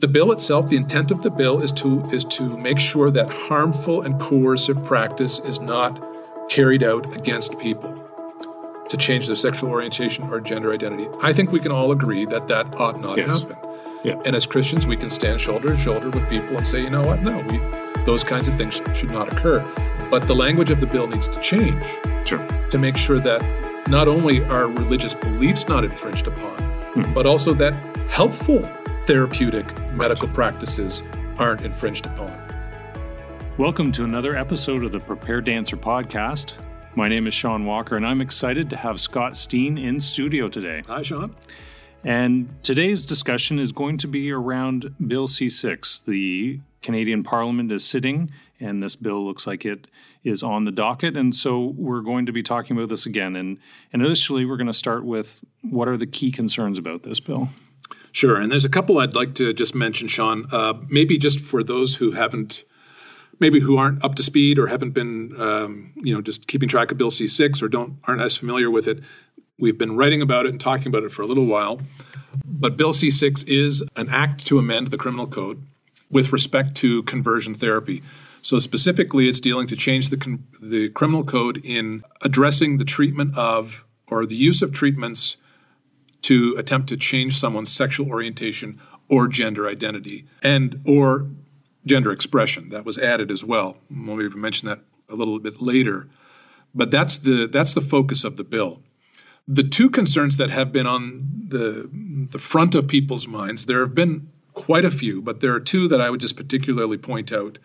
The bill itself, the intent of the bill is to is to make sure that harmful and coercive practice is not carried out against people to change their sexual orientation or gender identity. I think we can all agree that that ought not Yes. happen. Yeah. And as Christians, we can stand shoulder to shoulder with people and say, you know what? No, we those kinds of things should not occur. But the language of the bill needs to change Sure. to make sure that not only are religious beliefs not infringed upon, Hmm. but also that helpful therapeutic medical practices aren't infringed upon. Welcome to another episode of the Prepared to Answer podcast. My name is Sean Walker, and I'm excited to have Scott Steen in studio today. Hi, Sean. And today's discussion is going to be around Bill C 6. The Canadian Parliament is sitting, and this bill looks like it is on the docket. And so we're going to be talking about this again. And, and initially, we're going to start with what are the key concerns about this bill? Sure. And there's a couple I'd like to just mention, Sean. Uh, maybe just for those who haven't, maybe who aren't up to speed or haven't been, um, you know, just keeping track of Bill C6 or don't aren't as familiar with it. We've been writing about it and talking about it for a little while. But Bill C6 is an act to amend the criminal code with respect to conversion therapy. So specifically, it's dealing to change the con- the criminal code in addressing the treatment of or the use of treatments to attempt to change someone's sexual orientation or gender identity and or gender expression. That was added as well. We'll maybe mention that a little bit later. But that's the that's the focus of the bill. The two concerns that have been on the the front of people's minds there have been quite a few but there are two that i would just particularly point out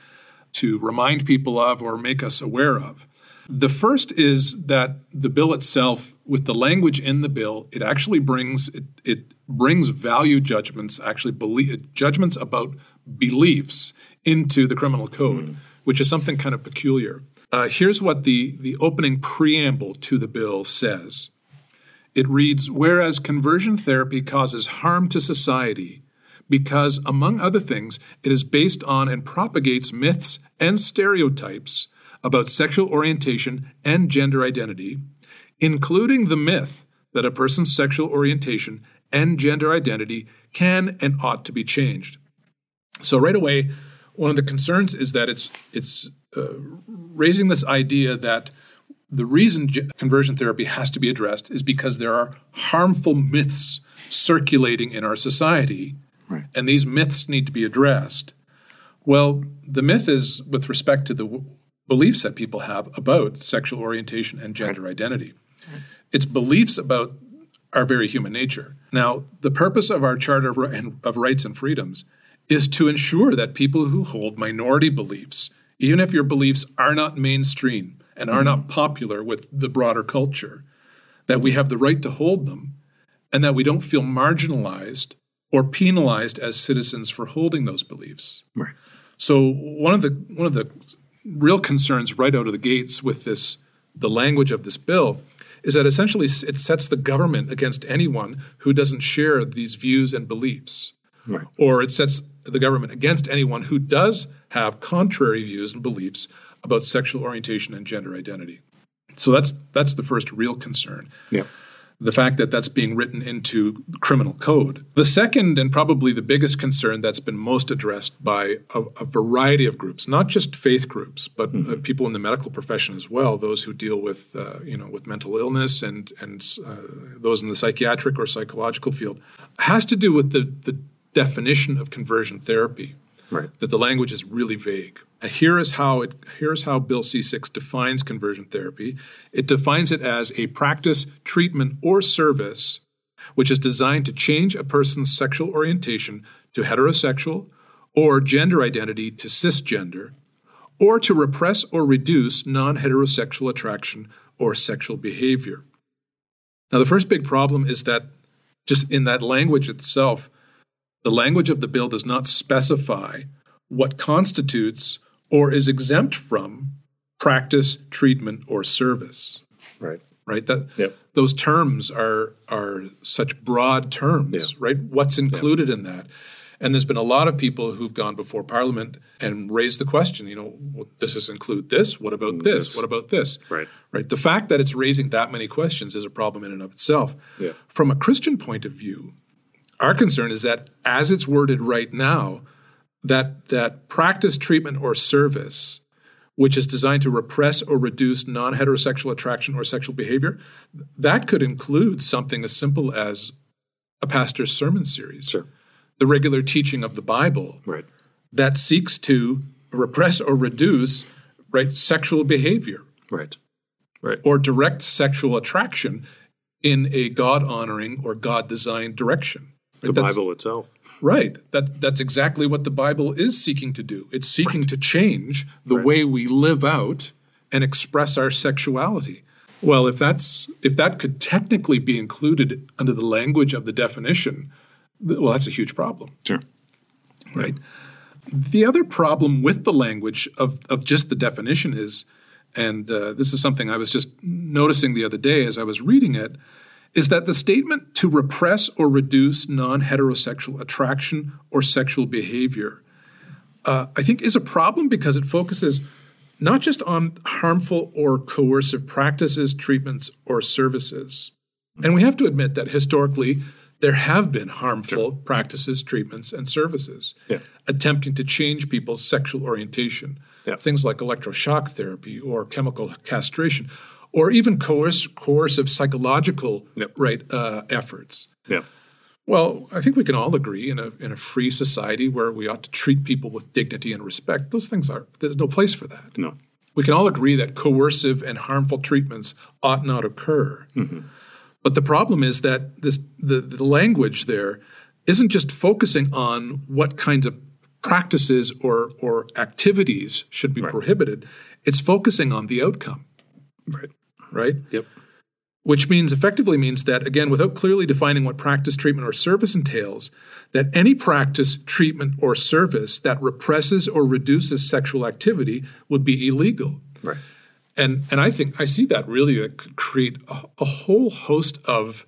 to remind people of or make us aware of. The first is that the bill itself, with the language in the bill, it actually brings it, it brings value judgments, actually believe, judgments about beliefs into the criminal code, which is something kind of peculiar. Uh, here's what the the opening preamble to the bill says. It reads: Whereas conversion therapy causes harm to society because, among other things, it is based on and propagates myths and stereotypes about sexual orientation and gender identity, including the myth that a person's sexual orientation and gender identity can and ought to be changed. So right away, one of the concerns is that it's it's uh, raising this idea that the reason ge- conversion therapy has to be addressed is because there are harmful myths circulating in our society, Right. and these myths need to be addressed. Well, the myth is with respect to the w- beliefs that people have about sexual orientation and gender identity. It's beliefs about our very human nature. Now, the purpose of our Charter of Rights and Freedoms is to ensure that people who hold minority beliefs, even if your beliefs are not mainstream and are not popular with the broader culture, that we have the right to hold them and that we don't feel marginalized or penalized as citizens for holding those beliefs. Right. So one of the one of the real concerns right out of the gates with this the language of this bill is that essentially it sets the government against anyone who doesn't share these views and beliefs Right. or it sets the government against anyone who does have contrary views and beliefs about sexual orientation and gender identity. So that's that's the first real concern Yeah. The fact that that's being written into criminal code. The second and probably the biggest concern that's been most addressed by a, a variety of groups, not just faith groups, but uh, people in the medical profession as well, those who deal with uh, you know with mental illness and and uh, those in the psychiatric or psychological field, has to do with the the definition of conversion therapy Right. that the language is really vague. Here is how it here is how Bill C6 defines conversion therapy. It defines it as a practice, treatment, or service which is designed to change a person's sexual orientation to heterosexual or gender identity to cisgender or to repress or reduce non-heterosexual attraction or sexual behavior. Now the first big problem is that just in that language itself the language of the bill does not specify what constitutes or is exempt from practice, treatment, or service. Right. Right? That Yep. those terms are are such broad terms, Yeah. right? What's included in that? And there's been a lot of people who've gone before Parliament and raised the question, you know, well, does this include this? What about mm, this? This. What about this? Right. Right. The fact that it's raising that many questions is a problem in and of itself. Yeah. From a Christian point of view, Our concern is that as it's worded right now, that that practice, treatment, or service which is designed to repress or reduce non heterosexual attraction or sexual behavior, that could include something as simple as a pastor's sermon series, Sure. the regular teaching of the Bible Right. that seeks to repress or reduce right sexual behavior Right. Right. or direct sexual attraction in a God honoring or God designed direction. the That's- Bible itself. Right. That that's exactly what the Bible is seeking to do. It's seeking to change the Right. way we live out and express our sexuality. Well, if that's if that could technically be included under the language of the definition, well, that's a huge problem, Sure. right? The other problem with the language of of just the definition is, and uh, this is something I was just noticing the other day as I was reading it, is that the statement to repress or reduce non heterosexual attraction or sexual behavior, uh, I think, is a problem because it focuses not just on harmful or coercive practices, treatments, or services. And we have to admit that historically, there have been harmful practices, treatments, and services Yeah. attempting to change people's sexual orientation. Yeah. Things like electroshock therapy or chemical castration, or even coerc- coercive psychological Yep. right uh, efforts. Yeah. Well, I think we can all agree in a in a free society where we ought to treat people with dignity and respect. Those things are there's no place for that. No. We can all agree that coercive and harmful treatments ought not occur. But the problem is that this the, the language there isn't just focusing on what kinds of practices or or activities should be prohibited. It's focusing on the outcome, Right. Right? Yep. which means effectively means that again without clearly defining what practice treatment or service entails that any practice treatment or service that represses or reduces sexual activity would be illegal Right. and and i think i see that really that could create a, a whole host of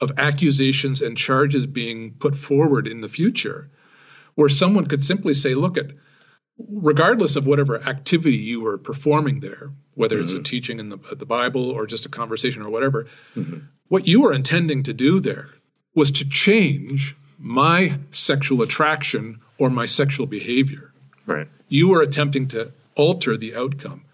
of accusations and charges being put forward in the future where someone could simply say look at regardless of whatever activity you were performing there, whether it's a mm-hmm. teaching in the, uh, the Bible or just a conversation or whatever, mm-hmm. what you were intending to do there was to change my sexual attraction or my sexual behavior. Right. You were attempting to alter the outcome.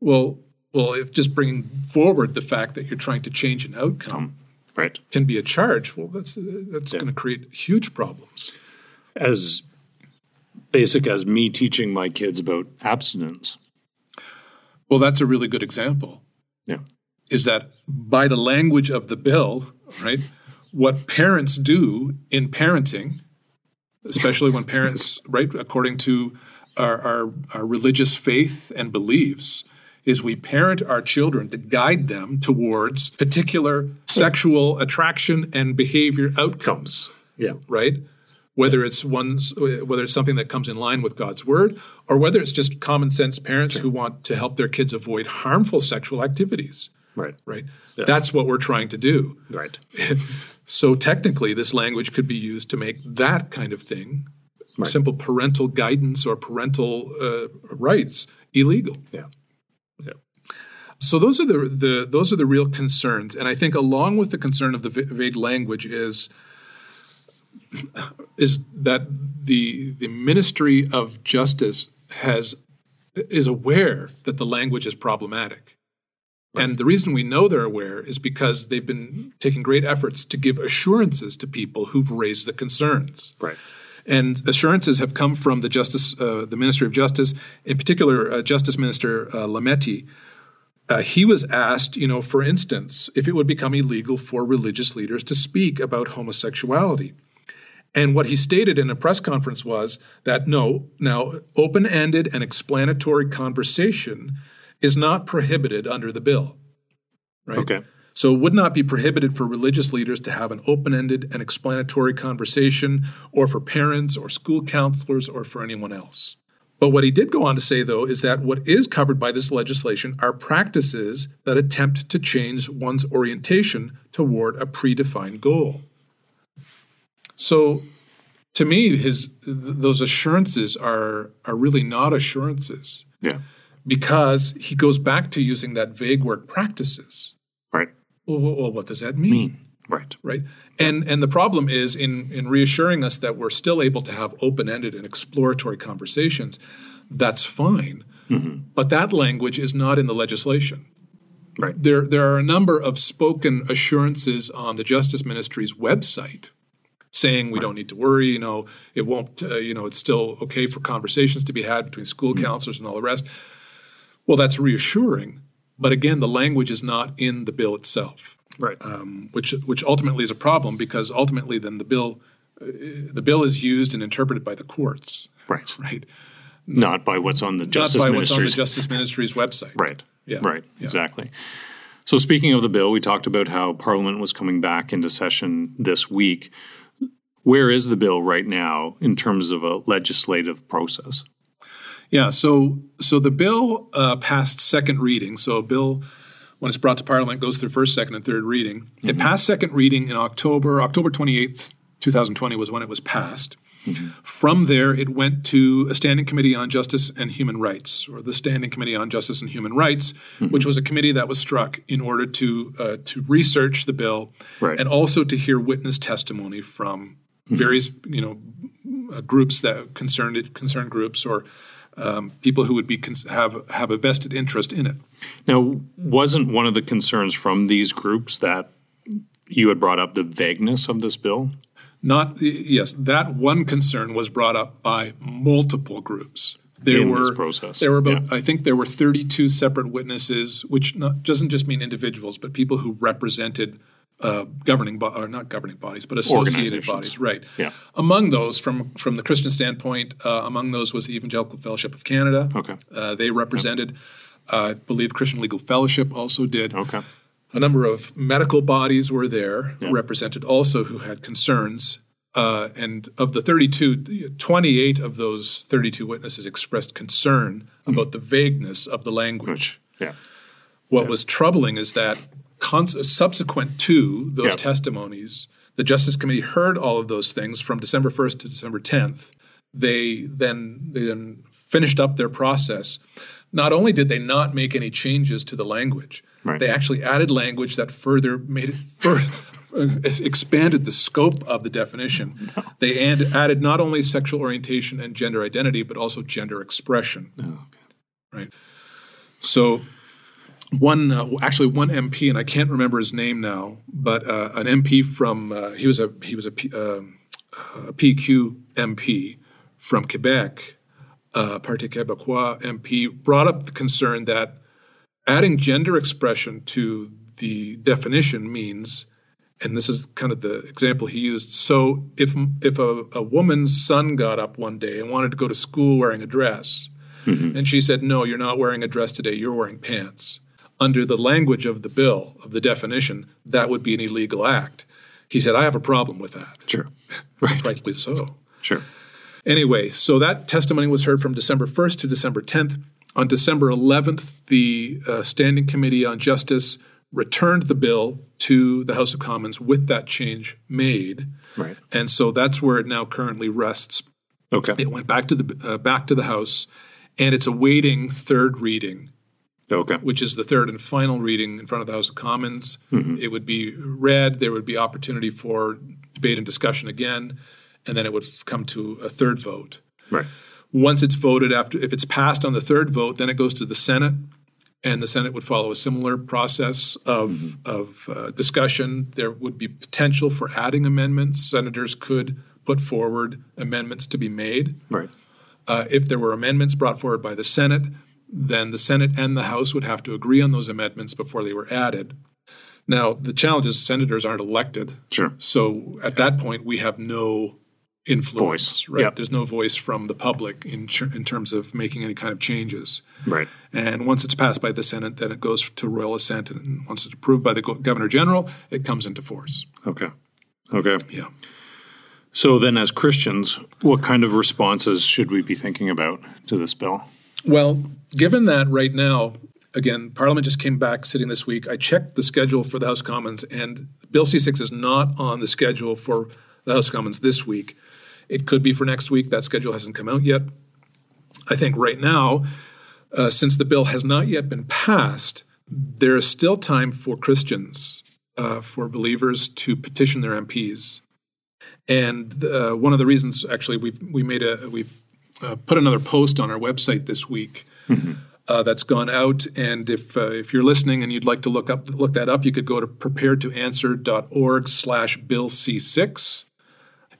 Well, well, if just bringing forward the fact that you're trying to change an outcome Right. can be a charge, well, that's uh, that's going to create huge problems. As basic as me teaching my kids about abstinence. Well, that's a really good example. Yeah. is that by the language of the bill, right, what parents do in parenting, especially when parents, right, according to our, our, our religious faith and beliefs, is we parent our children to guide them towards particular sexual attraction and behavior outcomes, Yeah. right? Whether it's one's, whether it's something that comes in line with God's word, or whether it's just common sense parents who want to help their kids avoid harmful sexual activities Right. right? That's what we're trying to do. Right. So technically, this language could be used to make that kind of thing, simple parental guidance or parental uh, rights, illegal. Yeah. Yeah. So those are the, the those are the real concerns, and I think along with the concern of the va- vague language is is that the the Ministry of Justice has is aware that the language is problematic. And the reason we know they're aware is because they've been taking great efforts to give assurances to people who've raised the concerns. Right. And assurances have come from the Justice, uh, the Ministry of Justice, in particular, uh, Justice Minister uh, Lametti. Uh, he was asked, you know, for instance, if it would become illegal for religious leaders to speak about homosexuality. And what he stated in a press conference was that no, now open ended and explanatory conversation is not prohibited under the bill. Right? Okay. So it would not be prohibited for religious leaders to have an open ended and explanatory conversation, or for parents or school counselors or for anyone else. But what he did go on to say, though, is that what is covered by this legislation are practices that attempt to change one's orientation toward a predefined goal. So, to me, his th- those assurances are are really not assurances Yeah. because he goes back to using that vague word practices. Right. Well, well, well, what does that mean? Right. right? And and the problem is in in reassuring us that we're still able to have open ended and exploratory conversations. That's fine, mm-hmm. but that language is not in the legislation. Right. There there are a number of spoken assurances on the Justice Ministry's website saying we don't need to worry. You know, it won't. Uh, you know, it's still okay for conversations to be had between school counselors and all the rest. Well, that's reassuring, but again, the language is not in the bill itself Right. um, which which ultimately is a problem because ultimately then the bill uh, the bill is used and interpreted by the courts, right. right? Not by what's on the Not Justice by what's on the Ministry's Justice Ministry's website. Right. Yeah. Right. Yeah. Exactly. So, speaking of the bill, we talked about how Parliament was coming back into session this week. Where is the bill right now in terms of a legislative process? Yeah. So so the bill uh, passed second reading. So a bill. When it's brought to Parliament, goes through first, second, and third reading. It passed second reading in October. October twenty eighth, two thousand twenty, was when it was passed. From there, it went to a standing committee on justice and human rights, or the Standing Committee on Justice and Human Rights, which was a committee that was struck in order to uh, to research the bill Right. and also to hear witness testimony from various you know uh, groups that concerned concerned groups or um, people who would be cons- have have a vested interest in it. Now, wasn't one of the concerns from these groups that you had brought up the vagueness of this bill? Not yes, that one concern was brought up by multiple groups. There In were this process, There were about I think there were 32 separate witnesses, which not, doesn't just mean individuals, but people who represented uh, governing bo- or not governing bodies, but associated bodies. Right. Yeah. Among those, from from the Christian standpoint, uh, among those was the Evangelical Fellowship of Canada. Okay. Uh, they represented. Uh, I believe Christian Legal Fellowship also did. Okay. A number of medical bodies were there, represented also, who had concerns. Uh, and of the 32, 28 of those 32 witnesses expressed concern about the vagueness of the language. Yeah. What was troubling is that subsequent to those Yeah. testimonies, the Justice Committee heard all of those things from December 1st to December 10th. They then they then finished up their process. Not only did they not make any changes to the language, Right. they actually added language that further made it fur- uh, expanded the scope of the definition. They and added not only sexual orientation and gender identity, but also gender expression Oh, okay. right? So one uh, actually one MP, and I can't remember his name now, but uh, an MP from uh, he was a he was a, P, um, a PQ MP from Quebec, uh, Parti Québécois MP, brought up the concern that adding gender expression to the definition means and this is kind of the example he used. So if if a, a woman's son got up one day and wanted to go to school wearing a dress, and she said, "No, you're not wearing a dress today. You're wearing pants." Under the language of the bill of the definition, that would be an illegal act. He said, "I have a problem with that." Sure. Right. Rightly so. Sure. Anyway, so that testimony was heard from December 1st to December 10th. On December 11th, the uh, Standing Committee on Justice returned the bill to the House of Commons with that change made. Right. And so that's where it now currently rests. Okay. It went back to the uh, back to the House, and it's awaiting third reading, Okay. which is the third and final reading in front of the House of Commons. It would be read. There would be opportunity for debate and discussion again, and then it would come to a third vote. Right. Once it's voted after, if it's passed on the third vote, then it goes to the Senate, and the Senate would follow a similar process of of uh, discussion. There would be potential for adding amendments. Senators could put forward amendments to be made. Right. Uh, if there were amendments brought forward by the Senate, then the Senate and the House would have to agree on those amendments before they were added. Now, the challenge is senators aren't elected. Sure. So at that point, we have no influence, Voice. right? Yep. There's no voice from the public in, in terms of making any kind of changes. Right. And once it's passed by the Senate, then it goes to royal assent. And once it's approved by the go- Governor General, it comes into force. Okay. Okay. Yeah. So then, as Christians, what kind of responses should we be thinking about to this bill? Well, given that right now, again, Parliament just came back sitting this week. I checked the schedule for the House of Commons, and Bill C 6 is not on the schedule for the House of Commons this week. It could be for next week. That schedule hasn't come out yet. I think right now, uh, since the bill has not yet been passed, there is still time for Christians uh, for believers to petition their MPs. And uh, one of the reasons, actually, we've we made a we've uh, put another post on our website this week mm-hmm. uh, that's gone out. And if uh, if you're listening and you'd like to look up look that up, you could go to preparedtoanswer.org slash bill C6.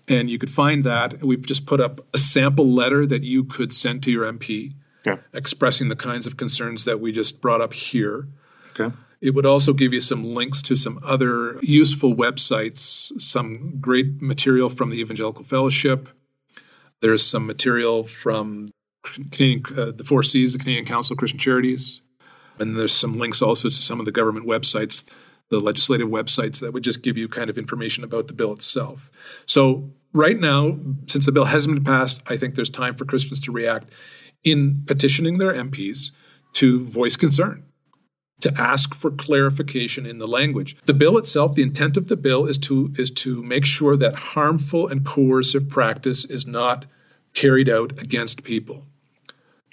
And you could find that. We've just put up a sample letter that you could send to your MP yeah. expressing the kinds of concerns that we just brought up here. Okay. It would also give you some links to some other useful websites, some great material from the Evangelical Fellowship, there's some material from Canadian, uh, the Four Cs, the Canadian Council of Christian Charities. And there's some links also to some of the government websites, the legislative websites that would just give you kind of information about the bill itself. So, right now, since the bill hasn't been passed, I think there's time for Christians to react in petitioning their MPs to voice concern to ask for clarification in the language. The bill itself, the intent of the bill is to is to make sure that harmful and coercive practice is not carried out against people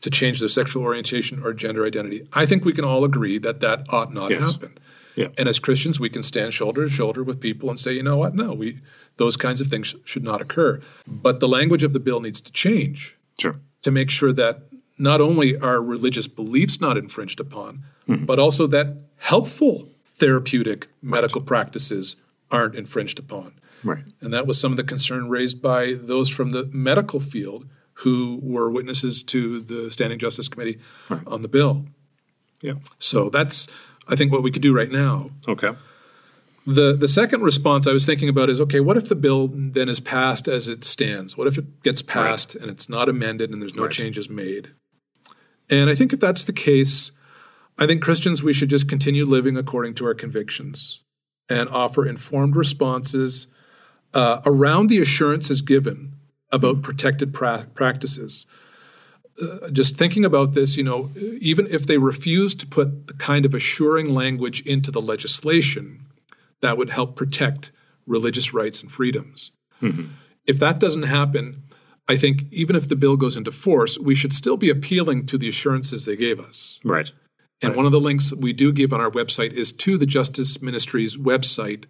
to change their sexual orientation or gender identity. I think we can all agree that that ought not yes. happen. Yeah. And as Christians, we can stand shoulder to shoulder with people and say, you know what? No, we those kinds of things sh- should not occur. But the language of the bill needs to change. Sure. To make sure that not only are religious beliefs not infringed upon, mm-hmm. but also that helpful therapeutic medical practices aren't infringed upon. Right. And that was some of the concern raised by those from the medical field who were witnesses to the Standing Justice Committee right. on the bill. Yeah. So that's, I think, what we could do right now. Okay. The the second response I was thinking about is okay, what if the bill then is passed as it stands? What if it gets passed right. and it's not amended and there's no right. changes made? And I think if that's the case, I think Christians, we should just continue living according to our convictions and offer informed responses uh, around the assurances given about protected pra- practices. Uh, just thinking about this, you know, even if they refuse to put the kind of assuring language into the legislation that would help protect religious rights and freedoms. Mm-hmm. If that doesn't happen, I think even if the bill goes into force, we should still be appealing to the assurances they gave us. Right. And right. one of the links we do give on our website is to the Justice Ministry's website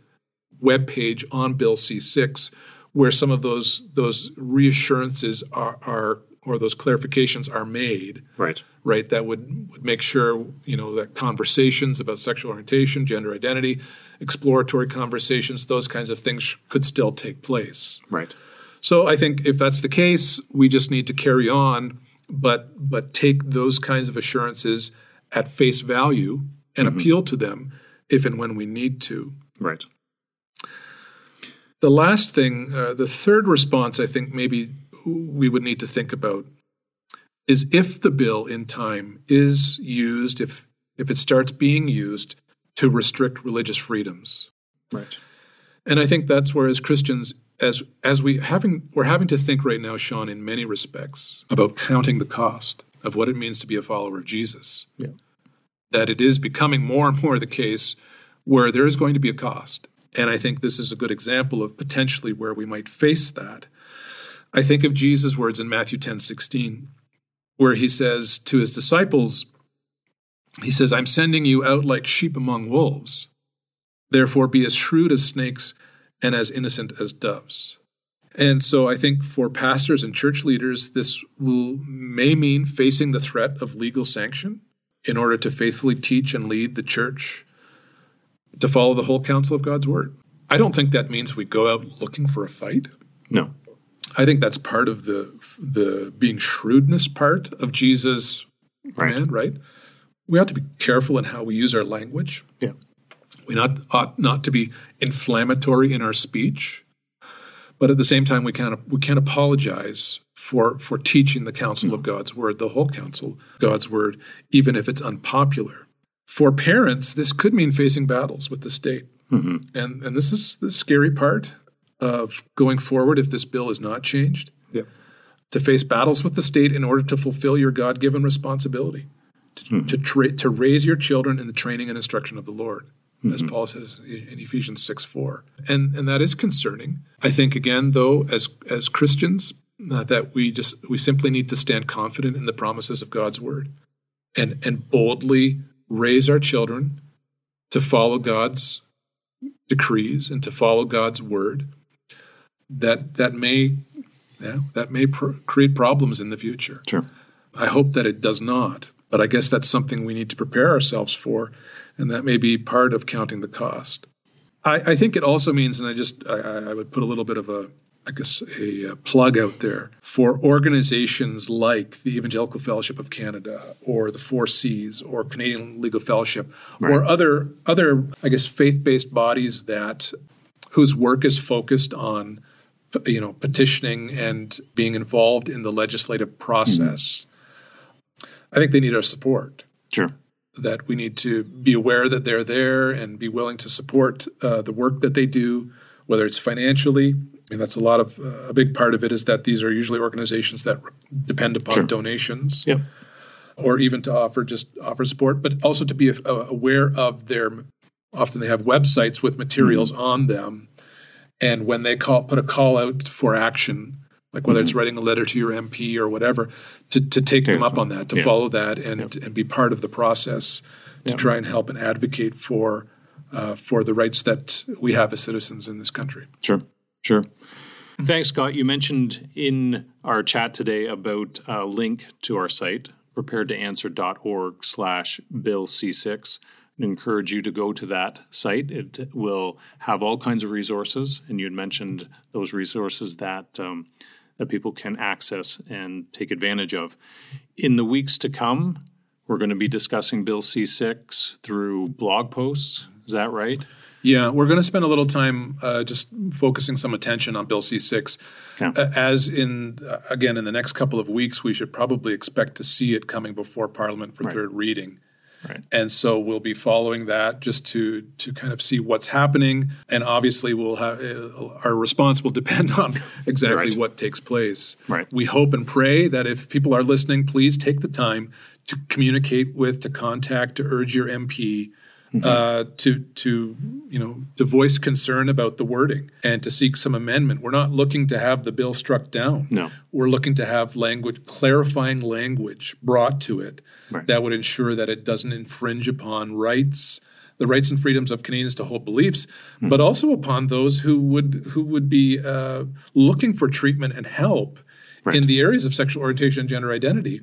webpage on Bill C6, where some of those those reassurances are, are or those clarifications are made. Right. Right. That would, would make sure, you know, that conversations about sexual orientation, gender identity, exploratory conversations, those kinds of things could still take place. Right. So I think if that's the case, we just need to carry on, but but take those kinds of assurances at face value and mm-hmm. appeal to them if and when we need to. Right. The last thing, uh, the third response, I think maybe we would need to think about is if the bill in time is used, if if it starts being used to restrict religious freedoms. Right. And I think that's where, as Christians, as as we having we're having to think right now, Sean, in many respects, about counting the cost of what it means to be a follower of Jesus. Yeah. That it is becoming more and more the case where there is going to be a cost. And I think this is a good example of potentially where we might face that. I think of Jesus' words in Matthew 10 16, where he says to his disciples, He says, I'm sending you out like sheep among wolves. Therefore, be as shrewd as snakes and as innocent as doves. And so I think for pastors and church leaders, this will may mean facing the threat of legal sanction in order to faithfully teach and lead the church to follow the whole counsel of God's word. I don't think that means we go out looking for a fight. No. I think that's part of the the being shrewdness part of Jesus' right. command, right? We ought to be careful in how we use our language. Yeah. We not ought not to be inflammatory in our speech, but at the same time, we can't we can't apologize for for teaching the counsel of God's word, the whole counsel, God's word, even if it's unpopular. For parents, this could mean facing battles with the state, mm-hmm. and and this is the scary part of going forward if this bill is not changed. Yeah. To face battles with the state in order to fulfill your God given responsibility, to, mm-hmm. to, tra- to raise your children in the training and instruction of the Lord mm-hmm. as Paul says in Ephesians 6 4. And, and that is concerning. I think, again, though, as, as Christians, uh, that we just we simply need to stand confident in the promises of God's word and, and boldly raise our children to follow God's decrees and to follow God's word, that that may yeah, that may pr- create problems in the future. Sure. I hope that it does not, but I guess that's something we need to prepare ourselves for, and that may be part of counting the cost. I, I think it also means, and I just I, I would put a little bit of a I guess a, a, plug out there for organizations like the Evangelical Fellowship of Canada or the Four Cs or Canadian Legal Fellowship right. or other other I guess faith-based bodies that whose work is focused on you know petitioning and being involved in the legislative process. Mm-hmm. I think they need our support. Sure. That we need to be aware that they're there and be willing to support uh, the work that they do, whether it's financially I mean, that's a lot of uh, a big part of it is that these are usually organizations that depend upon sure. donations, yep. or even to offer just offer support, but also to be uh, aware of their. Often they have websites with materials mm-hmm. on them, and when they call put a call out for action, like whether mm-hmm. it's writing a letter to your MP or whatever, to, to take them up on that, to yeah. follow that, and and be part of the process to try and help and advocate for uh, for the rights that we have as citizens in this country. Sure, sure. Thanks, Scott. You mentioned in our chat today about a link to our site, preparedtoanswer.org slash bill C6. I encourage you to go to that site. It will have all kinds of resources, and you had mentioned those resources that um, that people can access and take advantage of. In the weeks to come, we're going to be discussing Bill C6 through blog posts. Is that right? Yeah, we're going to spend a little time uh, just focusing some attention on Bill C six. Yeah. Uh, as in, uh, again, in the next couple of weeks, we should probably expect to see it coming before Parliament for right. third reading. Right. And so we'll be following that just to to kind of see what's happening, and obviously we'll have uh, our response will depend on exactly right. what takes place. Right. We hope and pray that if people are listening, please take the time to communicate with, to contact, to urge your MP mm-hmm. uh, to to you know to voice concern about the wording and to seek some amendment. We're not looking to have the bill struck down. No, we're looking to have language clarifying language brought to it right. that would ensure that it doesn't infringe upon rights the rights and freedoms of Canadians to hold beliefs, mm-hmm. but also upon those who would who would be uh, looking for treatment and help right. in the areas of sexual orientation and gender identity,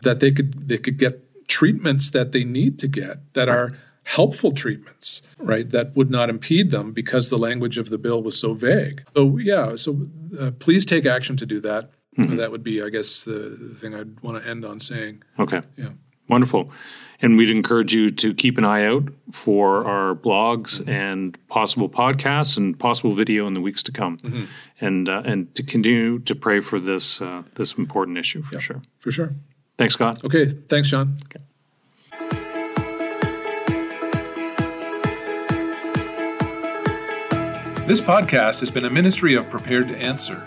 that they could they could get treatments that they need to get that right. are helpful treatments, right, that would not impede them because the language of the bill was so vague. So, yeah, so uh, please take action to do that. Mm-hmm. That would be, I guess, the, thing I'd want to end on saying. Okay. Yeah. Wonderful. And we'd encourage you to keep an eye out for our blogs mm-hmm. and possible podcasts and possible video in the weeks to come, mm-hmm. and uh, and to continue to pray for this uh, this important issue for sure. For sure. Thanks, Scott. Okay. Thanks, Sean. Okay. This podcast has been a ministry of Prepared to Answer.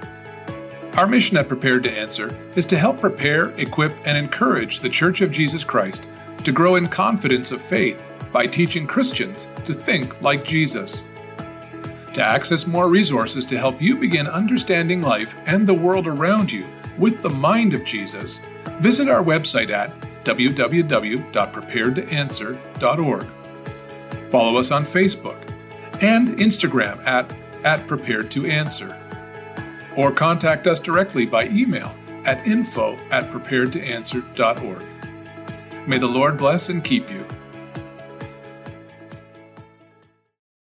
Our mission at Prepared to Answer is to help prepare, equip, and encourage the Church of Jesus Christ to grow in confidence of faith by teaching Christians to think like Jesus. To access more resources to help you begin understanding life and the world around you with the mind of Jesus, visit our website at www.preparedtoanswer.org. Follow us on Facebook and Instagram at, at Prepared to Answer. Or contact us directly by email at info at preparedtoanswer.org. May the Lord bless and keep you.